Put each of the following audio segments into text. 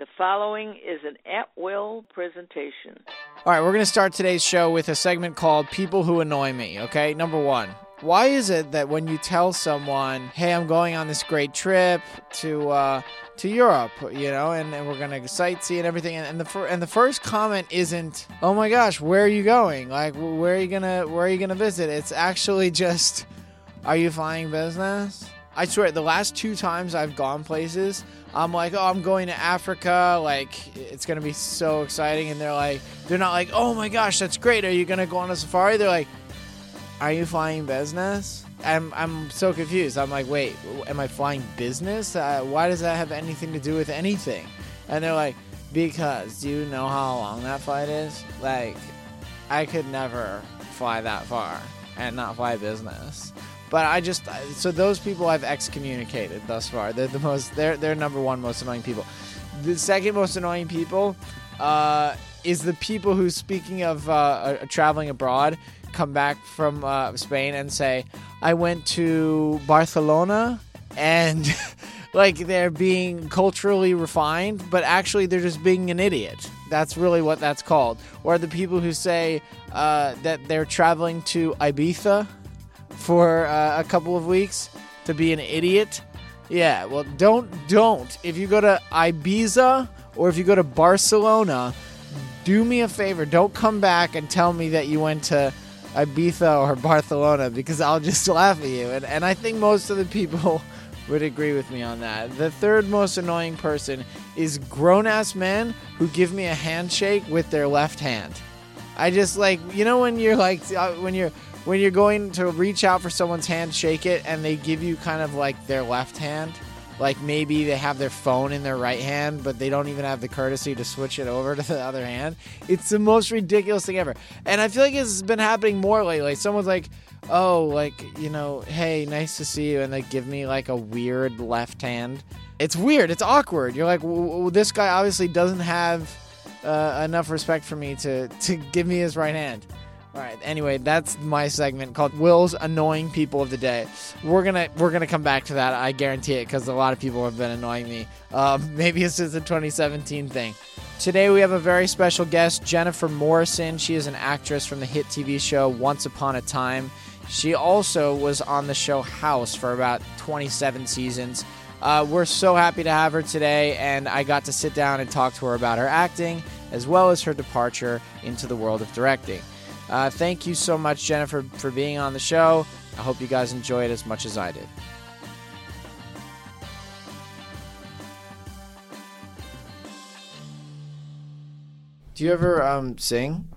The following is an at will presentation. All right, we're going to start today's show with a segment called People Who Annoy Me, okay? Number one, why is it that when you tell someone, hey, I'm going on this great trip to, uh, to Europe, you know, and, and we're gonna sightsee and everything, and, and the fir- and the first comment isn't, "Oh my gosh, where are you going? Like, where are you gonna where are you gonna visit?" It's actually just, "Are you flying business?" I swear, the last two times I've gone places, I'm like, "Oh, I'm going to Africa. Like, it's gonna be so exciting," and they're like, they're not like, "Oh my gosh, that's great. Are you gonna go on a safari?" They're like, "Are you flying business?" I'm I'm so confused. I'm like, wait, am I flying business? Uh, why does that have anything to do with anything? And they're like, because do you know how long that flight is? Like, I could never fly that far and not fly business. But I just so those people I've excommunicated thus far. They're the most. They're they're number one most annoying people. The second most annoying people uh, is the people who, speaking of uh, uh, traveling abroad, come back from uh, Spain and say, "I went to Barcelona," and like they're being culturally refined, but actually they're just being an idiot. That's really what that's called. Or the people who say uh, that they're traveling to Ibiza for uh, a couple of weeks to be an idiot. Yeah, well, don't don't. If you go to Ibiza or if you go to Barcelona, do me a favor. Don't come back and tell me that you went to Ibiza or Barcelona because I'll just laugh at you. And, and I think most of the people would agree with me on that. The third most annoying person is grown ass men who give me a handshake with their left hand. I just like you know when you're like uh, when you're when you're going to reach out for someone's hand, shake it, and they give you kind of like their left hand. Like maybe they have their phone in their right hand, but they don't even have the courtesy to switch it over to the other hand. It's the most ridiculous thing ever. And I feel like it's been happening more lately. Someone's like, oh, like, you know, hey, nice to see you. And they give me like a weird left hand. It's weird. It's awkward. You're like, w- w- this guy obviously doesn't have uh, enough respect for me to, to give me his right hand. All right. Anyway, that's my segment called Will's annoying people of the day. We're gonna we're gonna come back to that. I guarantee it because a lot of people have been annoying me. Um, maybe it's just a 2017 thing. Today we have a very special guest, Jennifer Morrison. She is an actress from the hit TV show Once Upon a Time. She also was on the show House for about 27 seasons. Uh, we're so happy to have her today, and I got to sit down and talk to her about her acting as well as her departure into the world of directing. Uh, thank you so much, Jennifer, for being on the show. I hope you guys enjoy it as much as I did. Do you ever um, sing?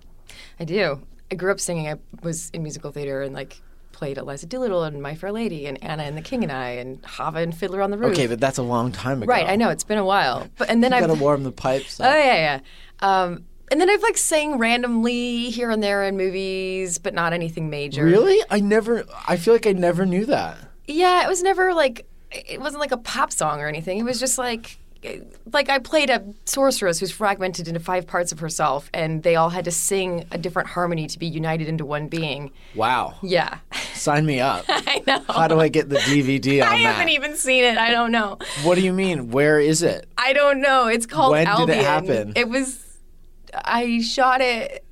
I do. I grew up singing. I was in musical theater and like played Eliza Doolittle and My Fair Lady and Anna and the King and I and Hava and Fiddler on the Roof. Okay, but that's a long time ago. right. I know it's been a while, but and then I've gotta warm the pipes. oh yeah yeah. Um, and then I've like sang randomly here and there in movies, but not anything major. Really? I never. I feel like I never knew that. Yeah, it was never like it wasn't like a pop song or anything. It was just like like I played a sorceress who's fragmented into five parts of herself, and they all had to sing a different harmony to be united into one being. Wow. Yeah, Sign me up. I know. How do I get the DVD on I that? haven't even seen it. I don't know. What do you mean? Where is it? I don't know. It's called When did it happen? It was. I shot it.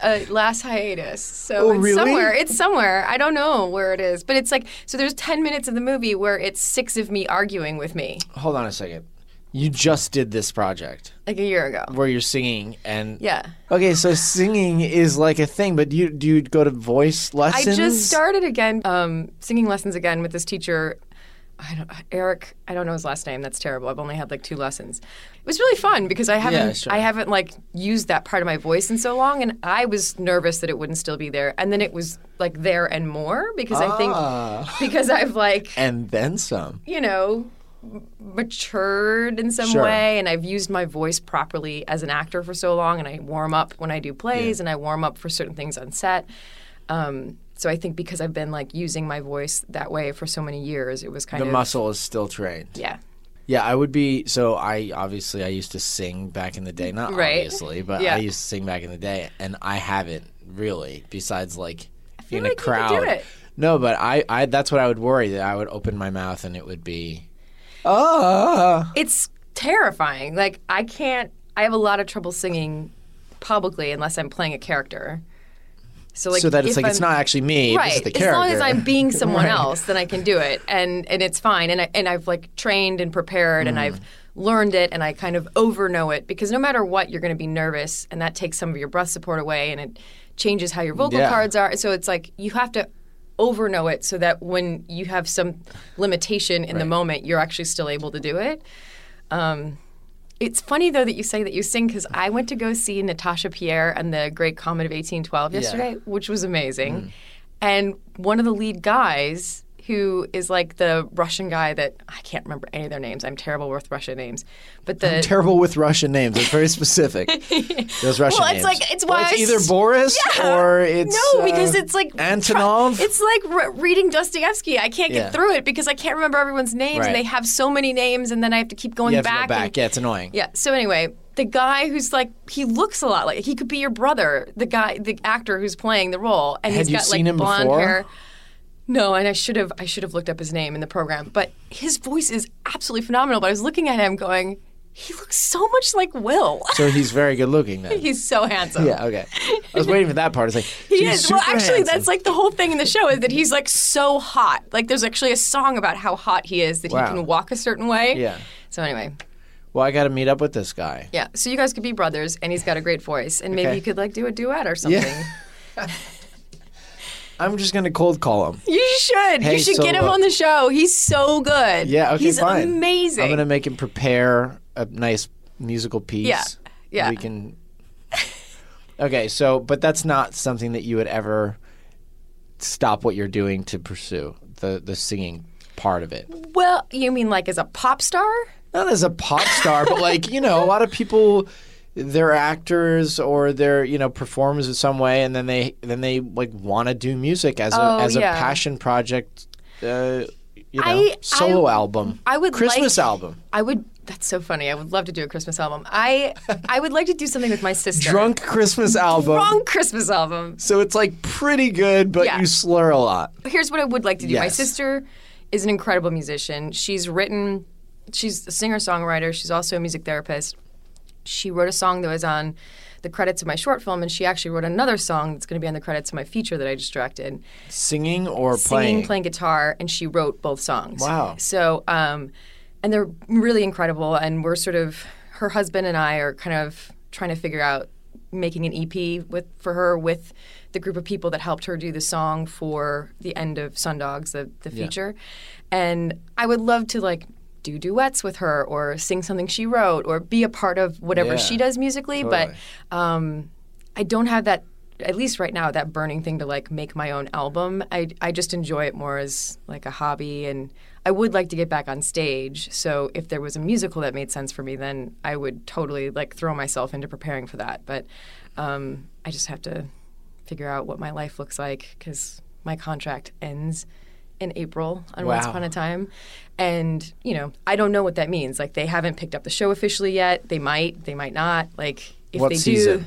Uh, last hiatus, so Oh, it's really? somewhere. It's somewhere. I don't know where it is, but it's like so. There's ten minutes of the movie where it's six of me arguing with me, Hold on a second. You just did this project like a year ago. where you're singing and Yeah, Okay, so singing is like a thing, but you do you go to voice lessons? I just started again, um, singing lessons again with this teacher. I don't, Eric. I don't know his last name. That's terrible. I've only had like two lessons. It was really fun because I haven't, sure. I haven't like used that part of my voice in so long, and I was nervous that it wouldn't still be there. And then it was like there and more because I think Ah. because I've like and then some. you know matured in some Sure. way and I've used my voice properly as an actor for so long and I warm up when I do plays and I warm up for certain things on set. Um, so I think because I've been like using my voice that way for so many years, it was kind The of the muscle is still trained. yeah. Yeah, I would be. So I obviously I used to sing back in the day. Not Right. obviously, but Yeah. I used to sing back in the day, and I haven't really. Besides, like feel in like a you could crowd. do it. No, but I, I that's what I would worry that I would open my mouth and it would be, ah. It's terrifying. Like I can't. I have a lot of trouble singing publicly unless I'm playing a character. So like so that it's like it's I'm- not actually me. right. This is the as long as I'm being someone Right. else, then I can do it, and and it's fine. And I and I've like trained and prepared, Mm. and I've learned it, and I kind of over know it because no matter what, you're going to be nervous, and that takes some of your breath support away, and it changes how your vocal Yeah. cards are. So it's like you have to over know it so that when you have some limitation in the moment, you're actually still able to do it. Um, it's funny though that you say that you sing because I went to go see Natasha Pierre and the Great Comet of 1812 yesterday, which was amazing. Mm. And one of the lead guys, who is like the Russian guy that I can't remember any of their names. I'm terrible with Russian names, but the I'm terrible with Russian names. It's very specific. Those Russian Well, names. it's like- it's Well, why I it's either Boris or it's no, because uh, it's like Antonov. It's like re- reading Dostoevsky. I can't Yeah. get through it because I can't remember everyone's names, Right. and they have so many names, and then I have to keep going back. to back. and- yeah, it's annoying. Yeah. So anyway, the guy who's like he looks a lot like he could be your brother. The guy, the actor who's playing the role, and Had he's you got seen like him blonde before? hair. No, and I should have I should have looked up his name in the program, but his voice is absolutely phenomenal. But I was looking at him going, he looks so much like Will. So he's very good looking then. he's so handsome. yeah, okay. I was waiting for that part. It's like He is. Well, actually, handsome. that's like the whole thing in the show is that he's like so hot. Like, there's actually a song about how hot he is that Wow. he can walk a certain way. Yeah. So anyway, Well, I got to meet up with this guy. yeah. So you guys could be brothers, and he's got a great voice, and maybe Okay. you could like do a duet or something. I'm just gonna cold call him. You should. Hey, you should so get him look- on the show. He's so good. Yeah, okay, He's fine. amazing. I'm gonna make him prepare a nice musical piece. Yeah, yeah. We can. Okay, so but that's not something that you would ever stop what you're doing to pursue the the singing part of it. Well, you mean like as a pop star? Not as a pop star, but like you know, a lot of people they're actors or they're you know performers in some way, and then they then they like want to do music as a Oh, as yeah. a passion project. Uh, you know, I- solo I- album. I would Christmas like- album. I would. That's so funny. I would love to do a Christmas album. I I would like to do something with my sister. Drunk Christmas album. Drunk Christmas album. So it's like pretty good, but Yeah. you slur a lot. here's what I would like to do. My sister is an incredible musician. She's written, she's a singer songwriter. She's also a music therapist. She wrote a song that was on the credits of my short film, and she actually wrote another song that's going to be on the credits of my feature that I just directed. Singing or Singing, playing? playing guitar, and she wrote both songs. Wow. So, um, and they're really incredible. And we're sort of her husband and I are kind of trying to figure out making an EP with for her with the group of people that helped her do the song for the end of Sun Dogs, the the feature. And I would love to like do duets with her or sing something she wrote or be a part of whatever Yeah. she does musically. Totally. But um, I don't have that. At least right now, that burning thing to like make my own album. I I just enjoy it more as like a hobby, and I would like to get back on stage. So if there was a musical that made sense for me, then I would totally like throw myself into preparing for that. But um, I just have to figure out what my life looks like because my contract ends in April on Once Upon a Time, and you know I don't know what that means. Like they haven't picked up the show officially yet. They might, they might not. Like if What they season? do,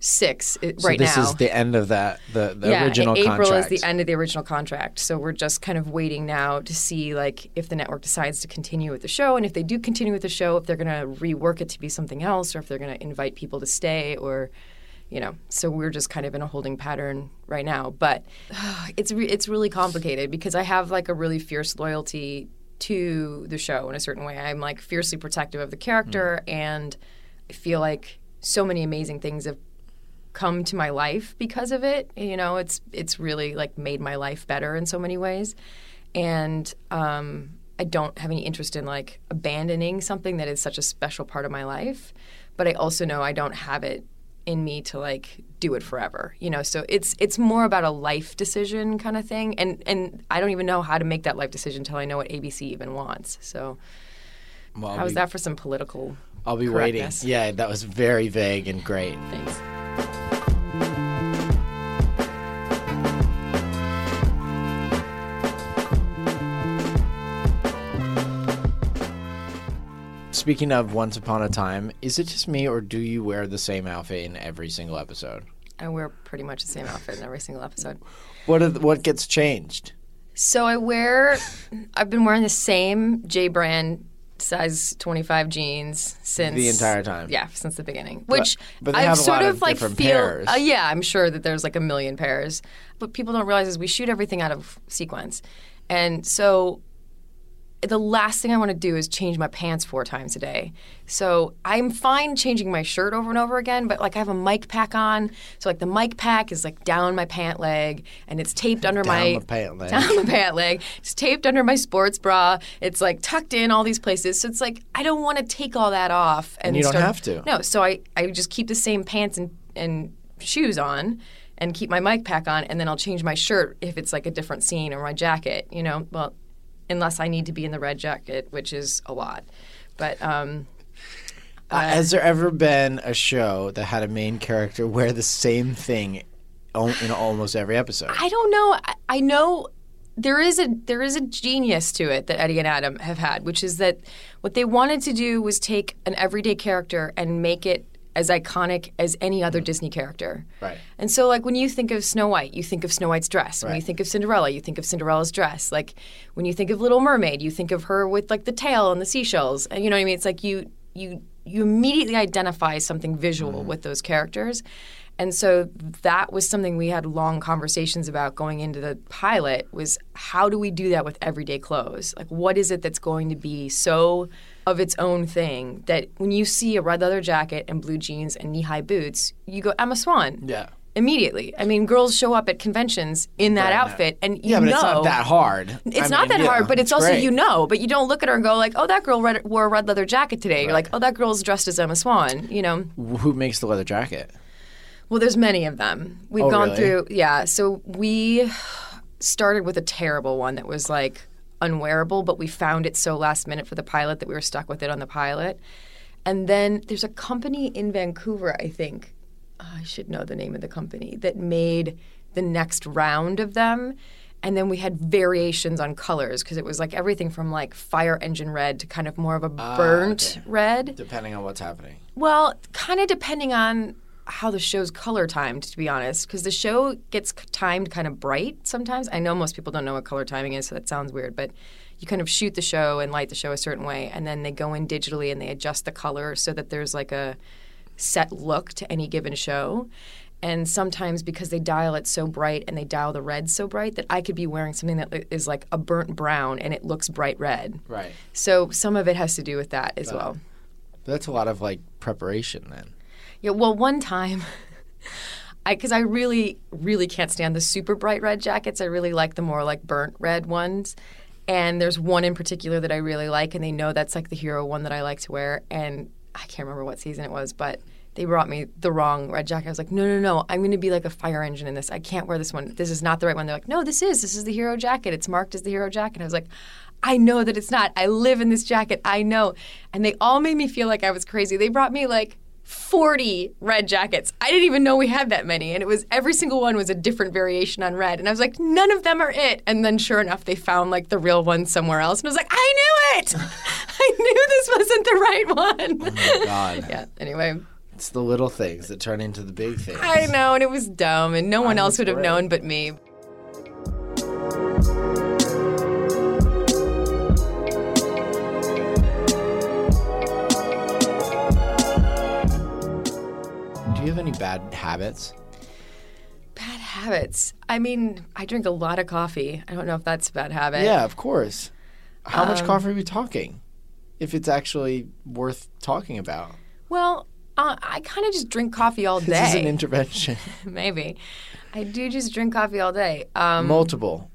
six i- So right this now. is the end of that the, the yeah, original April contract. is the end of the original contract. So we're just kind of waiting now to see like if the network decides to continue with the show, and if they do continue with the show, if they're going to rework it to be something else, or if they're going to invite people to stay, or you know. So we're just kind of in a holding pattern right now. But it's re- it's really complicated because I have like a really fierce loyalty to the show in a certain way. I'm like fiercely protective of the character, and I feel like so many amazing things have come to my life because of it. You know, it's it's really like made my life better in so many ways, and um, I don't have any interest in like abandoning something that is such a special part of my life. But I also know I don't have it in me to like do it forever. You know, so it's it's more about a life decision kind of thing, and and I don't even know how to make that life decision until I know what ABC even wants. So Well, was that for some political? I'll be waiting. Yeah, that was very vague and great. Thanks. Speaking of Once Upon a Time, is it just me or do you wear the same outfit in every single episode? I wear pretty much the same outfit in every single episode. What are, what gets changed? So I wear, I've been wearing the same J brand size 25 jeans since The entire time. Yeah, since the beginning. Which but they I have sort lot of of like feel. pairs. Uh, yeah, I'm sure that there's like a million pairs. What people don't realize is we shoot everything out of sequence, and so the last thing I want to do is change my pants four times a day. So I'm fine changing my shirt over and over again, but like I have a mic pack on, so like the mic pack is like down my pant leg and it's taped under Down my the pant leg. down the pant leg. It's taped under my sports bra. It's like tucked in all these places. So it's like I don't want to take all that off. And, you don't start- have to. No, so I I just keep the same pants and and shoes on. And keep my mic pack on, and then I'll change my shirt if it's like a different scene or my jacket. You know, well, unless I need to be in the red jacket, which is a lot. But um, Uh, has there ever been a show that had a main character wear the same thing in almost every episode? I don't know. I, I know there is a there is a genius to it that Eddie and Adam have had, which is that what they wanted to do was take an everyday character and make it as iconic as any other mm-hmm. Disney character. Right. And so, like when you think of Snow White, you think of Snow White's dress. When you think of Cinderella, you think of Cinderella's dress. Like when you think of Little Mermaid, you think of her with like the tail and the seashells. And you know what I mean? It's like you you you immediately identify something visual mm-hmm. with those characters. And so that was something we had long conversations about going into the pilot was how do we do that with everyday clothes? Like what is it that's going to be so of its own thing that when you see a red leather jacket and blue jeans and knee-high boots, you go Emma Swan yeah. immediately. I mean, girls show up at conventions in that that. outfit, and you Yeah, but know it's not that hard. It's I not mean, that yeah, hard, but it's, also great. you know. But you don't look at her and go like, "Oh, that girl red, wore a red leather jacket today." You're like, "Oh, that girl's dressed as Emma Swan." You know. Who makes the leather jacket? Well, there's many of them. We've Oh, gone really? through, yeah. So we started with a terrible one that was like unwearable, but we found it so last minute for the pilot that we were stuck with it on the pilot. And then there's a company in Vancouver, I think. oh, I should know the name of the company that made the next round of them. And then we had variations on colors because it was like everything from like fire engine red to kind of more of a burnt Ah, okay. red. Depending on what's happening. Well, kind of depending on how the show's color timed, to be honest, because the show gets timed kind of bright sometimes. I know most people don't know what color timing is, so that sounds weird, but you kind of shoot the show and light the show a certain way, and then they go in digitally and they adjust the color so that there's like a set look to any given show. And sometimes because they dial it so bright and they dial the red so bright that I could be wearing something that is like a burnt brown and it looks bright red. Right. So some of it has to do with that as well. That's a lot of like preparation then. Yeah, well, one time, I because I really, really can't stand the super bright red jackets. I really like the more like burnt red ones. And there's one in particular that I really like, and they know that's like the hero one that I like to wear. And I can't remember what season it was, but they brought me the wrong red jacket. I was like, no, no, no, I'm going to be like a fire engine in this. I can't wear this one. This is not the right one. They're like, no, this is. This is the hero jacket. It's marked as the hero jacket. I was like, I know that it's not. I live in this jacket. I know. And they all made me feel like I was crazy. They brought me like 40 red jackets. I didn't even know we had that many. And it was every single one was a different variation on red. And I was like, none of them are it. And then sure enough, they found like the real one somewhere else. And I was like, I knew it. I knew this wasn't the right one. Oh my God. yeah. Anyway, It's the little things that turn into the big things. I know. And it was dumb. And no one I else was would have known but me. You have any bad habits? Bad habits. I mean, I drink a lot of coffee. I don't know if that's a bad habit. Yeah, of course. How Um, much coffee are we talking? If it's actually worth talking about. Well, uh, I kind of just drink coffee all day. This is an intervention. Maybe. I do just drink coffee all day. Um, Multiple.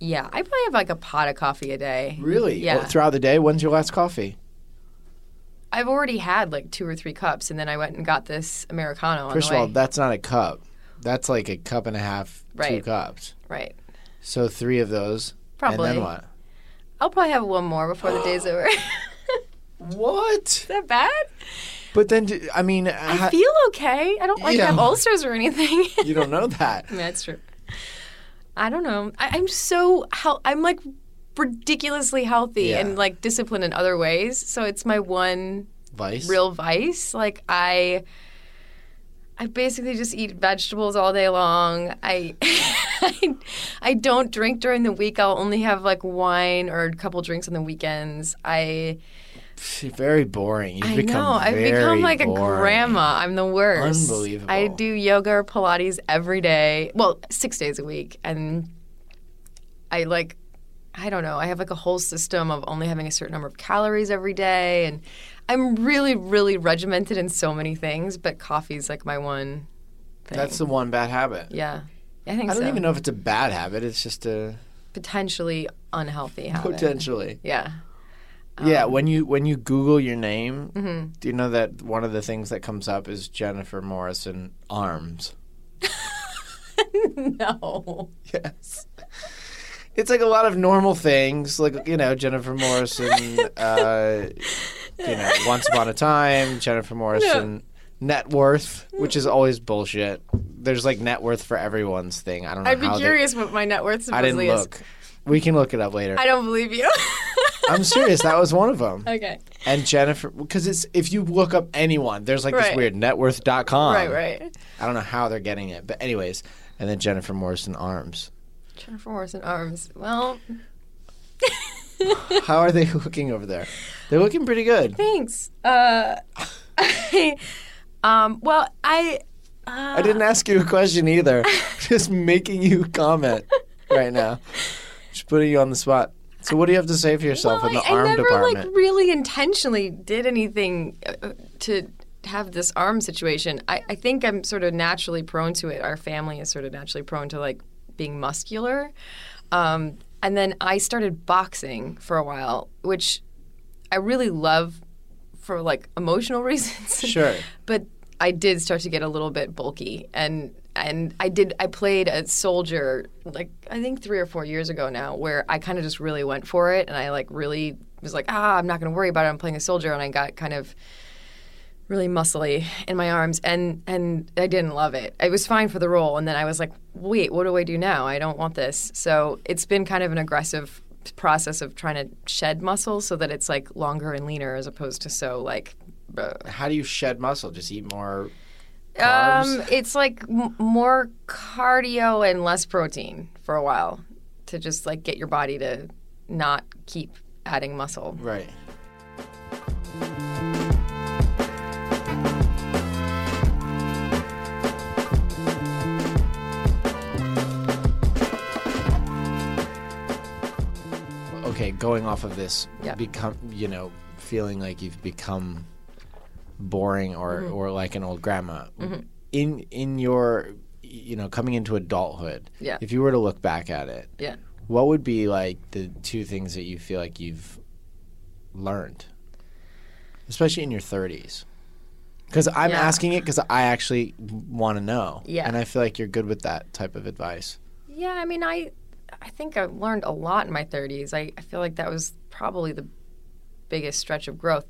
yeah, I probably have like a pot of coffee a day. Really? Yeah. Well, throughout the day, when's your last coffee? I've already had like two or three cups, and then I went and got this Americano on First the of way. all, that's not a cup. That's like a cup and a half, two cups. right. So three of those. Probably. And then what? I'll probably have one more before the day's over. Is What? that bad? But then, I mean, I ha- feel okay. I don't like Yeah. have ulcers or anything. you don't know that. Yeah, that's true. I don't know. I, I'm so how I'm like ridiculously healthy Yeah. and like disciplined in other ways. So it's my one Vice? real vice. Like I, I basically just eat vegetables all day long. I, I I don't drink during the week. I'll only have like wine or a couple drinks on the weekends. I Very boring. You've I become know. I've become like a grandma. I'm the worst. Unbelievable. I do yoga or Pilates every day. Well, six days a week. And I like, I don't know. I have like a whole system of only having a certain number of calories every day. And I'm really, really regimented in so many things, but coffee's like my one thing. That's the one bad habit. yeah. I think I don't so. even know if it's a bad habit. It's just a Potentially unhealthy habit. potentially. Yeah. yeah, Um, when you when you Google your name, mm-hmm. do you know that one of the things that comes up is Jennifer Morrison arms? No. Yes. It's like a lot of normal things, like you know Jennifer Morrison, uh, you know Once Upon a Time, Jennifer Morrison net worth, which is always bullshit. There's like net worth for everyone's thing. I don't know I'd be how they- curious what my net worth I didn't supposedly is. look. We can look it up later. I don't believe you. I'm serious. That was one of them. okay. And Jennifer, because it's if you look up anyone, there's like this Right. weird networth.com. Right, right. I don't know how they're getting it, but anyways, and then Jennifer Morrison arms. Jennifer and arms. Well, How are they looking over there? They're looking pretty good. thanks. Uh, um, well, I. Uh, I didn't ask you a question either. Just making you comment right now. Just putting you on the spot. So what do you have to say for yourself well, in the I, I arm never department? like really intentionally did anything uh, to have this arm situation. I, I think I'm sort of naturally prone to it. Our family is sort of naturally prone to like being muscular. Um, and then I started boxing for a while, which I really love for like emotional reasons. Sure. but I did start to get a little bit bulky and and I did I played a soldier like I think 3 or 4 years ago now where I kind of just really went for it and I like really was like ah I'm not going to worry about it I'm playing a soldier and I got kind of really muscly in my arms and and I didn't love it. It was fine for the role and then I was like wait what do I do now? I don't want this. So it's been kind of an aggressive process of trying to shed muscle so that it's like longer and leaner as opposed to so like uh, How do you shed muscle? Just eat more carbs? um, it's like m- more cardio and less protein for a while to just like get your body to not keep adding muscle. right. Okay, going off of this, Yeah. become you know, feeling like you've become boring or Mm-hmm. or like an old grandma. In in your you know, coming into adulthood, Yeah. if you were to look back at it, Yeah. what would be like the two things that you feel like you've learned, especially in your thirties? Because I'm Yeah. asking it because I actually want to know, Yeah. and I feel like you're good with that type of advice. Yeah, I mean, I I think I learned a lot in my 30s. I, I feel like that was probably the biggest stretch of growth.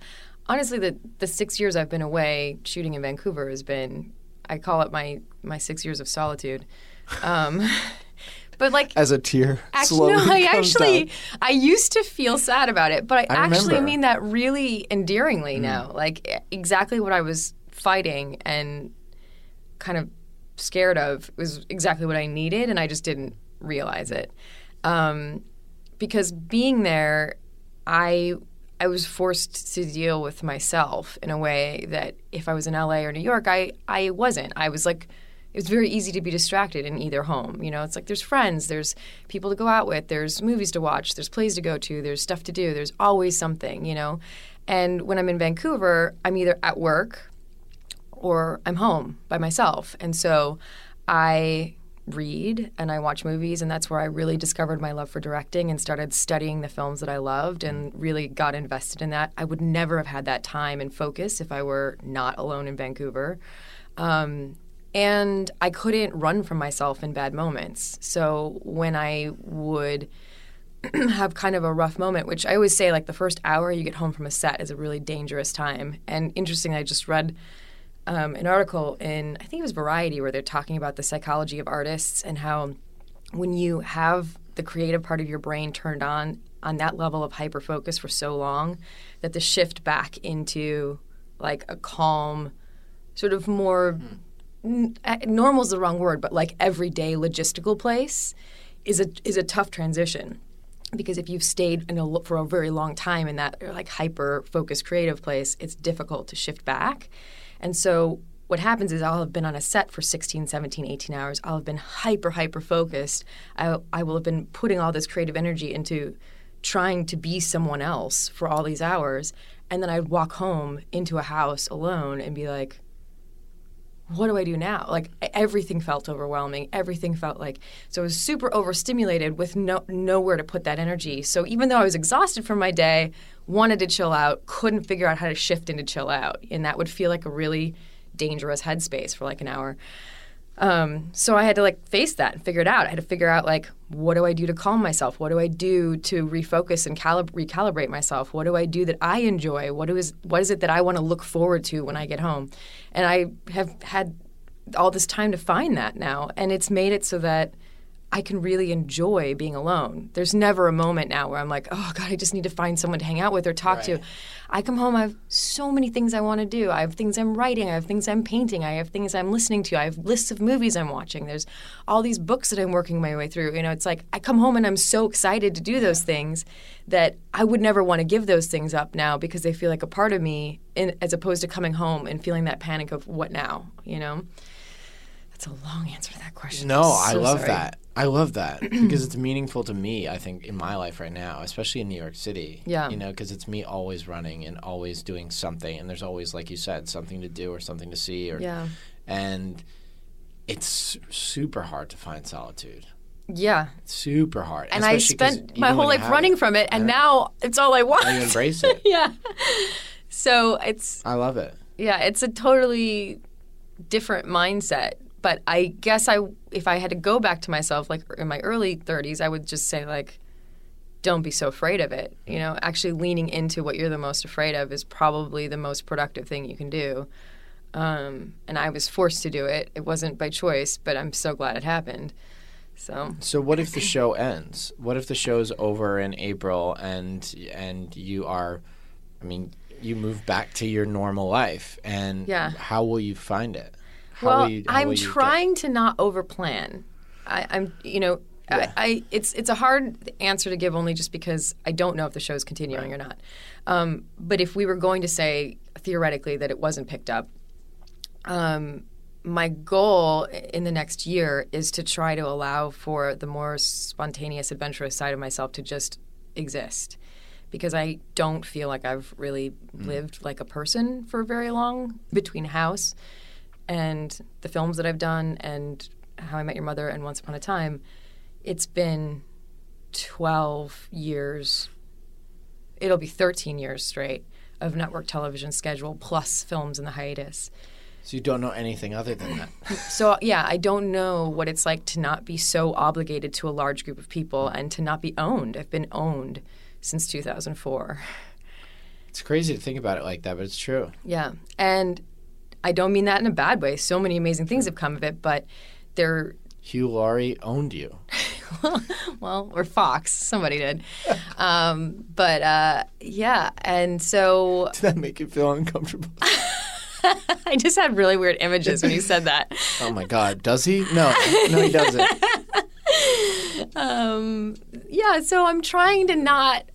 Honestly, the the six years I've been away shooting in Vancouver has been I call it my my six years of solitude. Um, but like As a tear Actually, slowly no, I actually, down. I used to feel sad about it, but I, I actually remember. Mm. mean that really endearingly now. Like exactly what I was fighting and kind of scared of was exactly what I needed, and I just didn't realize it. Um, because being there, I I was forced to deal with myself in a way that if I was in LA or New York, I I wasn't. I was like it was very easy to be distracted in either home. You know, it's like there's friends, there's people to go out with, there's movies to watch, there's plays to go to, there's stuff to do, there's always something, you know. And when I'm in Vancouver, I'm either at work or I'm home by myself. And so I read and I watch movies, and that's where I really discovered my love for directing and started studying the films that I loved and really got invested in that. I would never have had that time and focus if I were not alone in Vancouver. Um, and I couldn't run from myself in bad moments. So when I would have kind of a rough moment, which I always say, like the first hour you get home from a set is a really dangerous time. And interesting, I just read um, an article in, I think it was Variety, where they're talking about the psychology of artists and how when you have the creative part of your brain turned on on that level of hyper focus for so long, that the shift back into like a calm, sort of more n- uh, normal is the wrong word, but like everyday logistical place is a is a tough transition because if you've stayed in a, for a very long time in that like hyper focused creative place, it's difficult to shift back. And so what happens is I'll have been on a set for 16, 17, 18 hours. I'll have been hyper, hyper focused. I, I will have been putting all this creative energy into trying to be someone else for all these hours. And then I'd walk home into a house alone and be like, what do I do now? Like everything felt overwhelming. Everything felt like so I was super overstimulated with no nowhere to put that energy. So even though I was exhausted from my day, wanted to chill out, couldn't figure out how to shift into chill out, and that would feel like a really dangerous headspace for like an hour. Um, so I had to like face that and figure it out. I had to figure out like what do I do to calm myself? What do I do to refocus and calib- recalibrate myself? What do I do that I enjoy? What is what is it that I want to look forward to when I get home? And I have had all this time to find that now, and it's made it so that I can really enjoy being alone. There's never a moment now where I'm like, oh God, I just need to find someone to hang out with or talk Right. to. I come home, I have so many things I want to do. I have things I'm writing, I have things I'm painting, I have things I'm listening to, I have lists of movies I'm watching. There's all these books that I'm working my way through. You know, it's like I come home and I'm so excited to do those things that I would never want to give those things up now because they feel like a part of me, in, as opposed to coming home and feeling that panic of what now, you know? That's a long answer to that question. No, I'm I love sorry. that. I love that because it's meaningful to me. I think in my life right now, especially in New York City. Yeah. You know, because it's me always running and always doing something, and there's always, like you said, something to do or something to see, or Yeah. and it's super hard to find solitude. Yeah. Super hard. And I spent my whole life running it, from it, and now it's all I want. now you embrace it. yeah. So it's I love it. yeah, it's a totally different mindset. But I guess I, if I had to go back to myself, like in my early 30s, I would just say like, don't be so afraid of it. You know, actually leaning into what you're the most afraid of is probably the most productive thing you can do. Um, and I was forced to do it. It wasn't by choice, but I'm so glad it happened. So So what if the show ends? What if the show's over in April and and you are, I mean, you move back to your normal life, and Yeah. how will you find it? Well, will you, how I'm you get- trying to not overplan. I, I'm, you know, Yeah. I, I, it's it's a hard answer to give only just because I don't know if the show is continuing or not. Um, but if we were going to say theoretically that it wasn't picked up, um, my goal in the next year is to try to allow for the more spontaneous, adventurous side of myself to just exist. Because I don't feel like I've really lived like a person for very long between House and the films that I've done and How I Met Your Mother and Once Upon a Time. It's been 12 years, it'll be 13 years straight of network television schedule plus films in the hiatus. So you don't know anything other than that. So yeah, I don't know what it's like to not be so obligated to a large group of people and to not be owned. I've been owned since 2004. it's crazy to think about it like that, but it's true. Yeah. And I don't mean that in a bad way. So many amazing things have come of it, but they're Hugh Laurie owned you. well, or Fox, somebody did. Um, but uh, yeah, and so Did that make you feel uncomfortable? I just had really weird images when you said that. oh my God, does he? No, no, he doesn't. Um, yeah, so I'm trying to not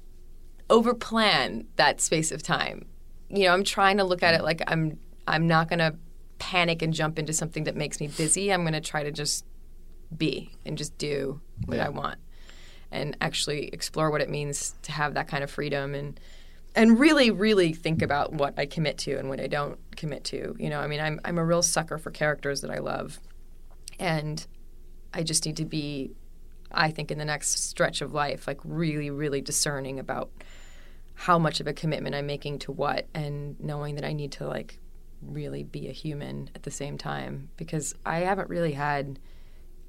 overplan that space of time. You know, I'm trying to look at it like I'm I'm not going to panic and jump into something that makes me busy. I'm going to try to just be and just do what Yeah. I want and actually explore what it means to have that kind of freedom and and really really think about what I commit to and what I don't commit to. You know, I mean, I'm I'm a real sucker for characters that I love. And I just need to be I think in the next stretch of life, like really, really discerning about how much of a commitment I'm making to what and knowing that I need to like really be a human at the same time because I haven't really had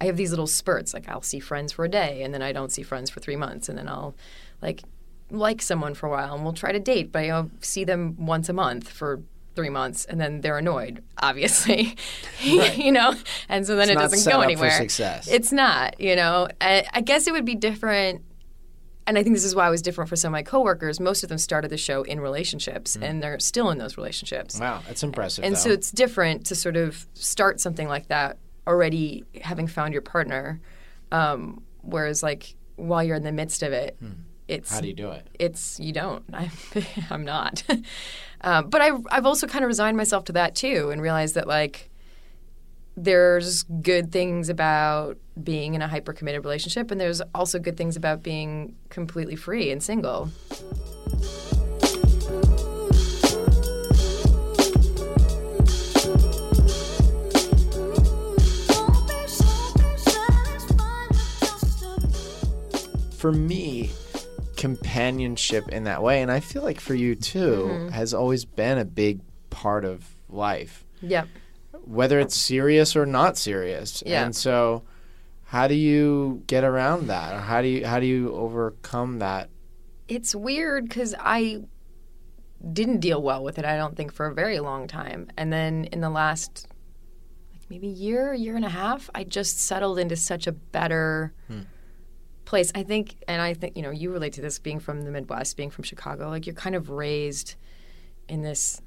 I have these little spurts like I'll see friends for a day and then I don't see friends for 3 months and then I'll like like someone for a while and we'll try to date but I'll see them once a month for 3 months and then they're annoyed obviously you know and so then It's it doesn't go anywhere success. it's not, you know. I, I guess it would be different. And I think this is why I was different for some of my coworkers. Most of them started the show in relationships, Mm. and they're still in those relationships. Wow, that's impressive. And though. so it's different to sort of start something like that already having found your partner, um, whereas like while you're in the midst of it, it's Hmm. how do you do it? it's you don't. I'm, I'm not. um, but I, I've also kind of resigned myself to that too, and realized that like there's good things about being in a hyper committed relationship, and there's also good things about being completely free and single. for me, companionship in that way, and I feel like for you too, Mm-hmm. has always been a big part of life, Yep. Whether it's serious or not serious. Yeah. And so, how do you get around that, or how do you how do you overcome that? It's weird because I didn't deal well with it, I don't think, for a very long time. And then in the last, like maybe year, year and a half, I just settled into such a better hmm. place. I think, and I think, you know, you relate to this being from the Midwest, being from Chicago, like you're kind of raised in this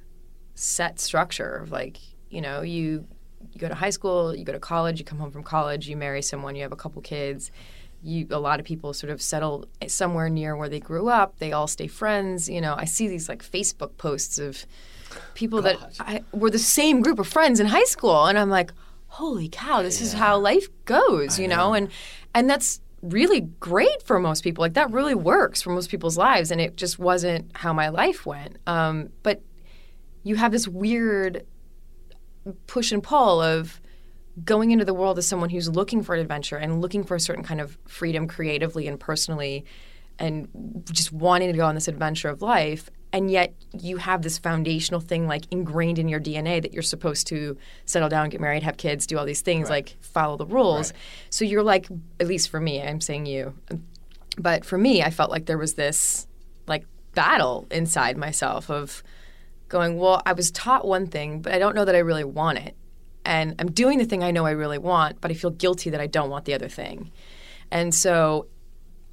set structure of like, you know, you you go to high school, you go to college, you come home from college, you marry someone, you have a couple kids. You, a lot of people sort of settle somewhere near where they grew up. They all stay friends. You know, I see these like Facebook posts of people that I, were the same group of friends in high school, and I'm like, holy cow, this is how life goes. You know, and and that's really great for most people. Like that really works for most people's lives, and it just wasn't how my life went. Um, but you have this weird push and pull of going into the world as someone who's looking for an adventure and looking for a certain kind of freedom creatively and personally and just wanting to go on this adventure of life. And yet you have this foundational thing like ingrained in your DNA that you're supposed to settle down, get married, have kids, do all these things, like follow the rules. So you're like, at least for me, I'm saying you, um, but for me, I felt like there was this like battle inside myself of going, well, I was taught one thing, but I don't know that I really want it. And I'm doing the thing I know I really want, but I feel guilty that I don't want the other thing. And so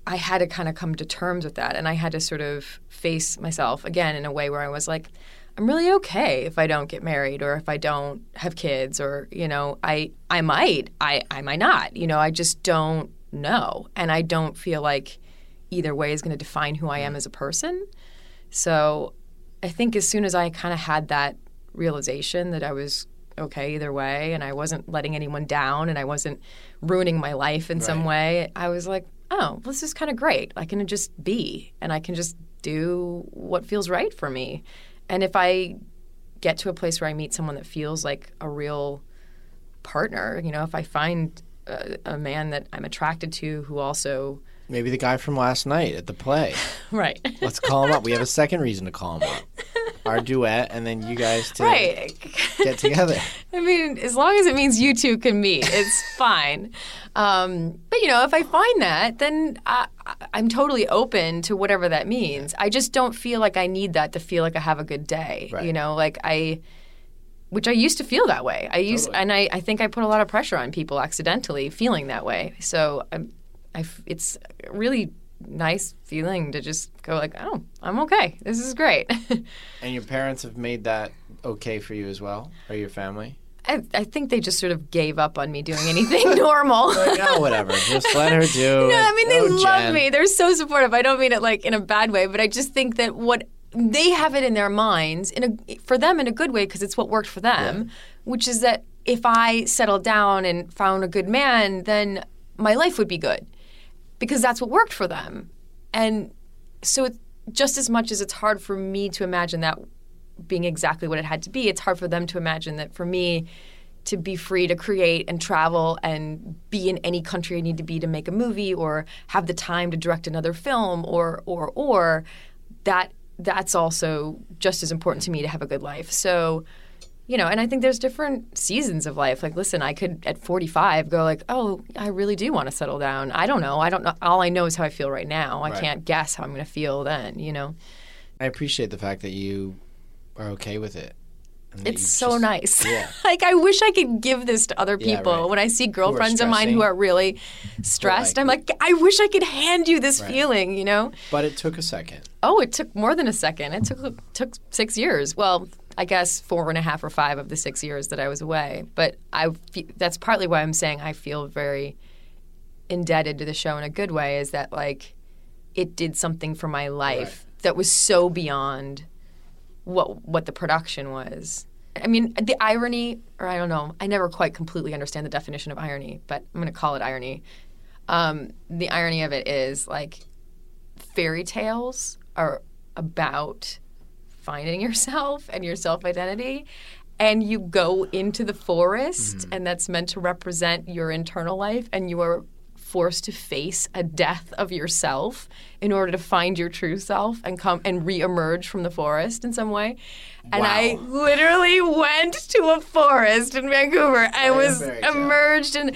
I had to kind of come to terms with that. And I had to sort of face myself again in a way where I was like, I'm really okay if I don't get married or if I don't have kids or, you know, I I might, I, I might not. You know, I just don't know. And I don't feel like either way is going to define who I am mm. as a person. So I think as soon as I kind of had that realization that I was okay either way and I wasn't letting anyone down and I wasn't ruining my life in some way, I was like, oh, this is kind of great. I can just be and I can just do what feels right for me. And if I get to a place where I meet someone that feels like a real partner, you know, if I find a, a man that I'm attracted to who also Maybe the guy from last night at the play. right Let's call him up. We have a second reason to call him up. Our duet, and then you guys to right get together. I mean, as long as it means you two can meet, it's fine. Um, but you know, if I find that, then I, I- I'm totally open to whatever that means. I just don't feel like I need that to feel like I have a good day. Right. You know, like I, which I used to feel that way. I used, Totally. and I, I think I put a lot of pressure on people accidentally feeling that way. So I'm, I, f- it's really nice feeling to just go like, oh, I'm okay. This is great. And your parents have made that okay for you as well, or your family? I, I think they just sort of gave up on me doing anything normal. Like, oh, whatever. Just let her do No, it. I mean they Oh, love Jen. me. They're so supportive. I don't mean it like in a bad way, but I just think that what they have it in their minds in a for them in a good way because it's what worked for them, which is that if I settled down and found a good man, then my life would be good because that's what worked for them. And so it's just as much as it's hard for me to imagine that being exactly what it had to be, it's hard for them to imagine that for me to be free to create and travel and be in any country I need to be to make a movie or have the time to direct another film or or or that that's also just as important to me to have a good life. So you know, and I think there's different seasons of life. Like, listen, I could at 45 go like, oh, I really do want to settle down. I don't know. I don't know. All I know is how I feel right now. I Right. can't guess how I'm going to feel then. You know. I appreciate the fact that you are okay with it. It's so just- nice. Yeah. like I wish I could give this to other Yeah, people. right. When I see girlfriends of mine who are really stressed, like- I'm like, I wish I could hand you this Right. feeling, you know? But it took a second. Oh, it took more than a second. It took took six years. Well, I guess four and a half or five of the six years that I was away. But I that's partly why I'm saying I feel very indebted to the show in a good way. Is that like it did something for my life that was so beyond what what the production was. I mean, the irony, or I don't know, I never quite completely understand the definition of irony, but I'm going to call it irony. Um, the irony of it is like fairy tales are about finding yourself and your self identity. And you go into the forest, and that's meant to represent your internal life, and you are forced to face a death of yourself in order to find your true self and come and reemerge from the forest in some way. And I literally went to a forest in Vancouver. I was emerged immersed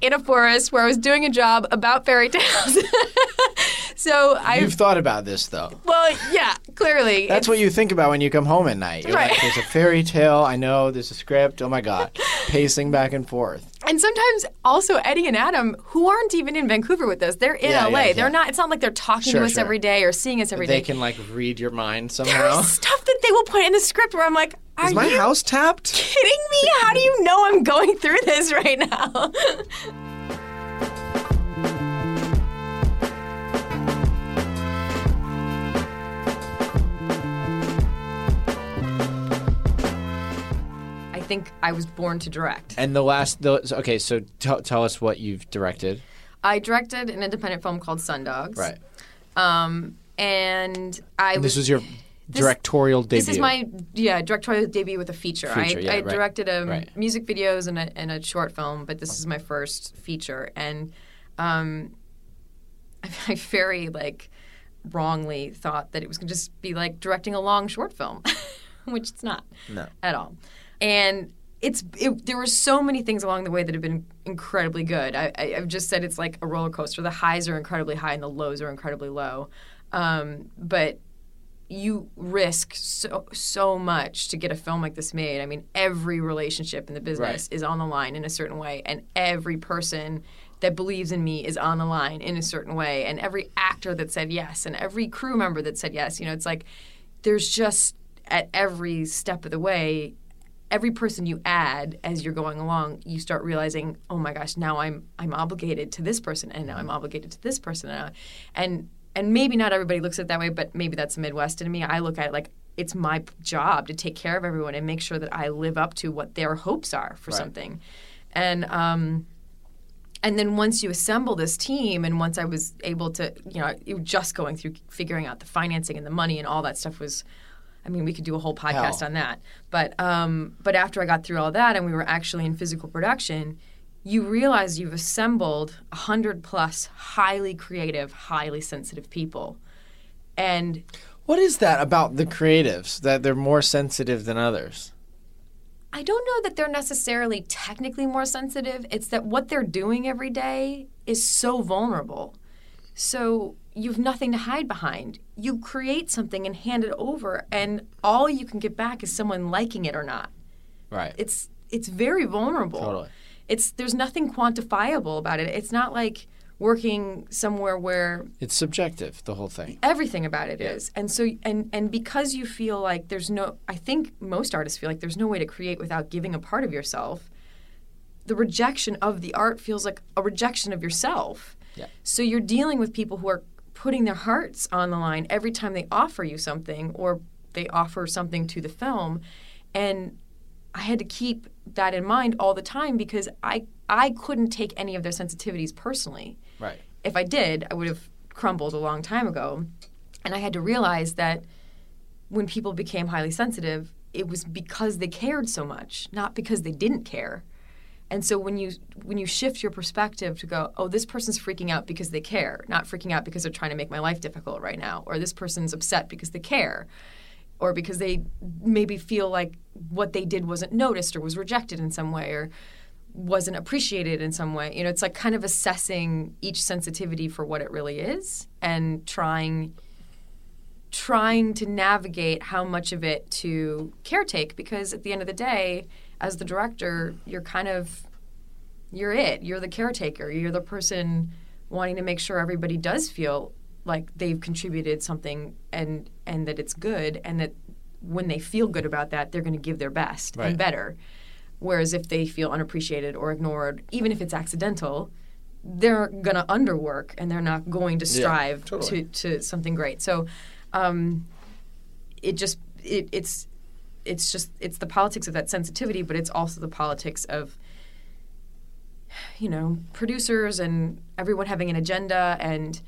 in a forest where I was doing a job about fairy tales. so I You've thought about this though. well, yeah, clearly. That's what you think about when you come home at night. You're Right. like, there's a fairy tale. I know there's a script. Oh my god, pacing back and forth. And sometimes also Eddie and Adam, who aren't even in Vancouver with us, they're in Yeah, LA. yeah, They're yeah. not. It's not like they're talking Sure, to us sure. every day or seeing us every day. They can like read your mind somehow. is stuff that they will put in the script where I'm like, "Are Is my house tapped? kidding me? How do you know I'm going through this right now?" think I was born to direct. And the last, those, okay, so tell tell us what you've directed. I directed an independent film called Sun Dogs. Right. Um, and I And this was your directorial debut. This is my yeah directorial debut with a feature. Feature, I, yeah, I right. directed um, Right. music videos and a, and a short film, but this is my first feature, and um, I very like wrongly thought that it was going to just be like directing a long short film, which it's not No. at all. And it's it, there were so many things along the way that have been incredibly good. I, I, I've just said it's like a roller coaster. The highs are incredibly high and the lows are incredibly low. Um, but you risk so so much to get a film like this made. I mean, every relationship in the business Right. is on the line in a certain way, and every person that believes in me is on the line in a certain way, and every actor that said yes, and every crew member that said yes. You know, it's like there's just at every step of the way. Every person you add as you're going along, you start realizing, oh my gosh, now I'm I'm obligated to this person, and now I'm obligated to this person, and and and maybe not everybody looks at it that way, but maybe that's the Midwest in me. I look at it like it's my job to take care of everyone and make sure that I live up to what their hopes are for Right. something. And um, and then once you assemble this team, and once I was able to, you know, just going through figuring out the financing and the money and all that stuff was. I mean, we could do a whole podcast Hell. on that. But um, but after I got through all that, and we were actually in physical production, you realize you've assembled a hundred plus highly creative, highly sensitive people, and What is that about the creatives that they're more sensitive than others? I don't know that they're necessarily technically more sensitive. It's that what they're doing every day is so vulnerable. So you've nothing to hide behind. You create something and hand it over, and all you can get back is someone liking it or not. Right. It's it's very vulnerable. Totally. It's there's nothing quantifiable about it. It's not like working somewhere where It's subjective, the whole thing. everything about it is and so and and because you feel like there's no i think most artists feel like there's no way to create without giving a part of yourself the rejection of the art feels like a rejection of yourself Yeah. so you're dealing with people who are putting their hearts on the line every time they offer you something or they offer something to the film and i had to keep that in mind all the time because i i couldn't take any of their sensitivities personally Right. if I did, I would have crumbled a long time ago. And I had to realize that when people became highly sensitive, it was because they cared so much, not because they didn't care. And so when you when you shift your perspective to go, oh, this person's freaking out because they care, not freaking out because they're trying to make my life difficult right now, or this person's upset because they care, or because they maybe feel like what they did wasn't noticed or was rejected in some way, or wasn't appreciated in some way. You know, it's like kind of assessing each sensitivity for what it really is and trying trying to navigate how much of it to caretake because at the end of the day, as the director, you're kind of you're it. You're the caretaker. You're the person wanting to make sure everybody does feel like they've contributed something and and that it's good and that when they feel good about that, they're going to give their best Right. and better. Whereas if they feel unappreciated or ignored, even if it's accidental, they're going to underwork and they're not going to strive totally. to, to something great. So um, it just it, it's it's just it's the politics of that sensitivity, but it's also the politics of you know producers and everyone having an agenda and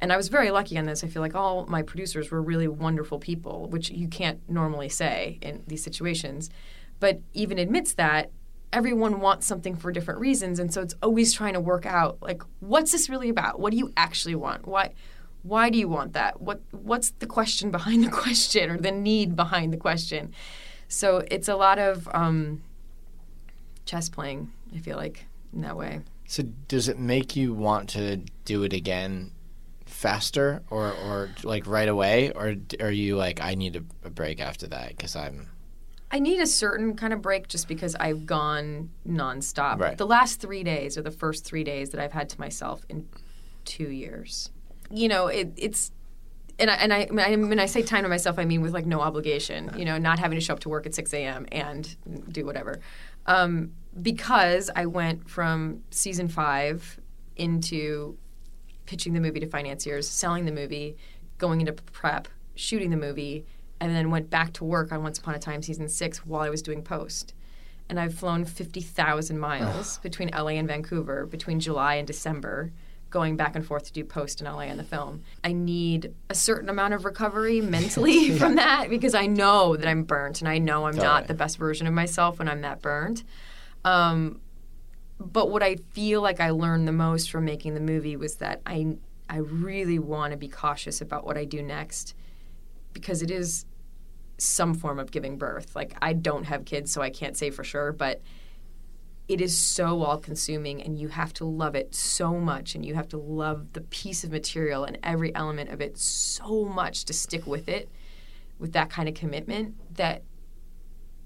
and I was very lucky on this. I feel like all my producers were really wonderful people, which you can't normally say in these situations. But even admits that, everyone wants something for different reasons, and so it's always trying to work out like what's this really about? What do you actually want? Why why do you want that? What what's the question behind the question or the need behind the question? So it's a lot of um, chess playing. I feel like in that way. So does it make you want to do it again faster or or like right away or are you like I need a, a break after that because I'm I need a certain kind of break just because I've gone nonstop. Right. The last three days are the first three days that I've had to myself in two years. You know, it, it's. And I, and I, I mean, when I say time to myself, I mean with like no obligation, you know, not having to show up to work at 6 a.m. and do whatever. Um, because I went from season five into pitching the movie to financiers, selling the movie, going into prep, shooting the movie, and then went back to work on Once Upon a Time season six while I was doing post. And I've flown 50,000 miles between LA and Vancouver between July and December, going back and forth to do post in LA and the film. I need a certain amount of recovery mentally from that because I know that I'm burnt and I know I'm Totally. not the best version of myself when I'm that burnt. Um, but what I feel like I learned the most from making the movie was that I I really want to be cautious about what I do next because it is some form of giving birth. Like I don't have kids so I can't say for sure, but it is so all consuming and you have to love it so much and you have to love the piece of material and every element of it so much to stick with it with that kind of commitment that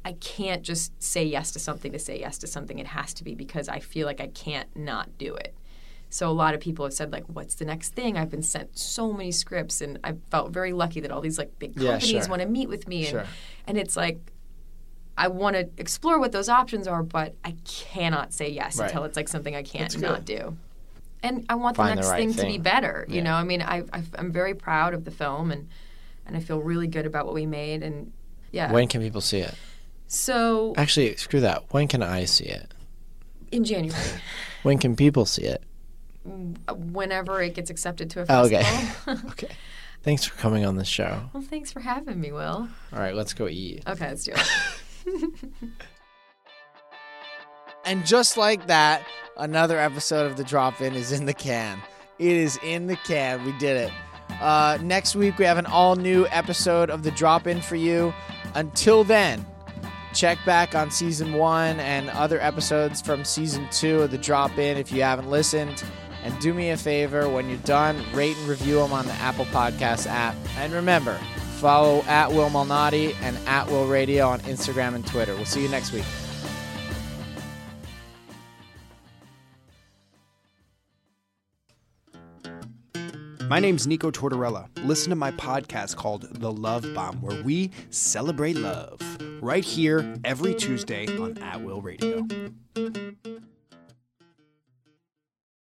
I can't just say yes to something to say yes to something. It has to be because I feel like I can't not do it. So a lot of people have said like, "What's the next thing?" I've been sent so many scripts, and I felt very lucky that all these like big Yeah, companies sure. want to meet with me, and Sure. and it's like I want to explore what those options are, but I cannot say yes Right. until it's like something I can't not do. And I want Find the the next right thing, to be thing. better. You know, I mean, I, I, I'm very proud of the film, and and I feel really good about what we made, and yeah. when can people see it? so Actually, screw that. When can I see it? in January, When can people see it? Mm, uh, whenever it gets accepted to a Oh, festival. okay. Okay. Thanks for coming on the show. well, thanks for having me, Will. All right, let's go eat. Okay, let's do it. And just like that, another episode of the Drop In is in the can. It is in the can. We did it. Uh, next week, we have an all new episode of the Drop In for you. Until then, check back on season one and other episodes from season two of the Drop In if you haven't listened. And do me a favor when you're done, rate and review them on the Apple Podcast app. And remember, follow at Will Malnati and at Will Radio on Instagram and Twitter. We'll see you next week. My name's Nico Tortorella. Listen to my podcast called The Love Bomb, where we celebrate love. Right here every Tuesday on At Will Radio.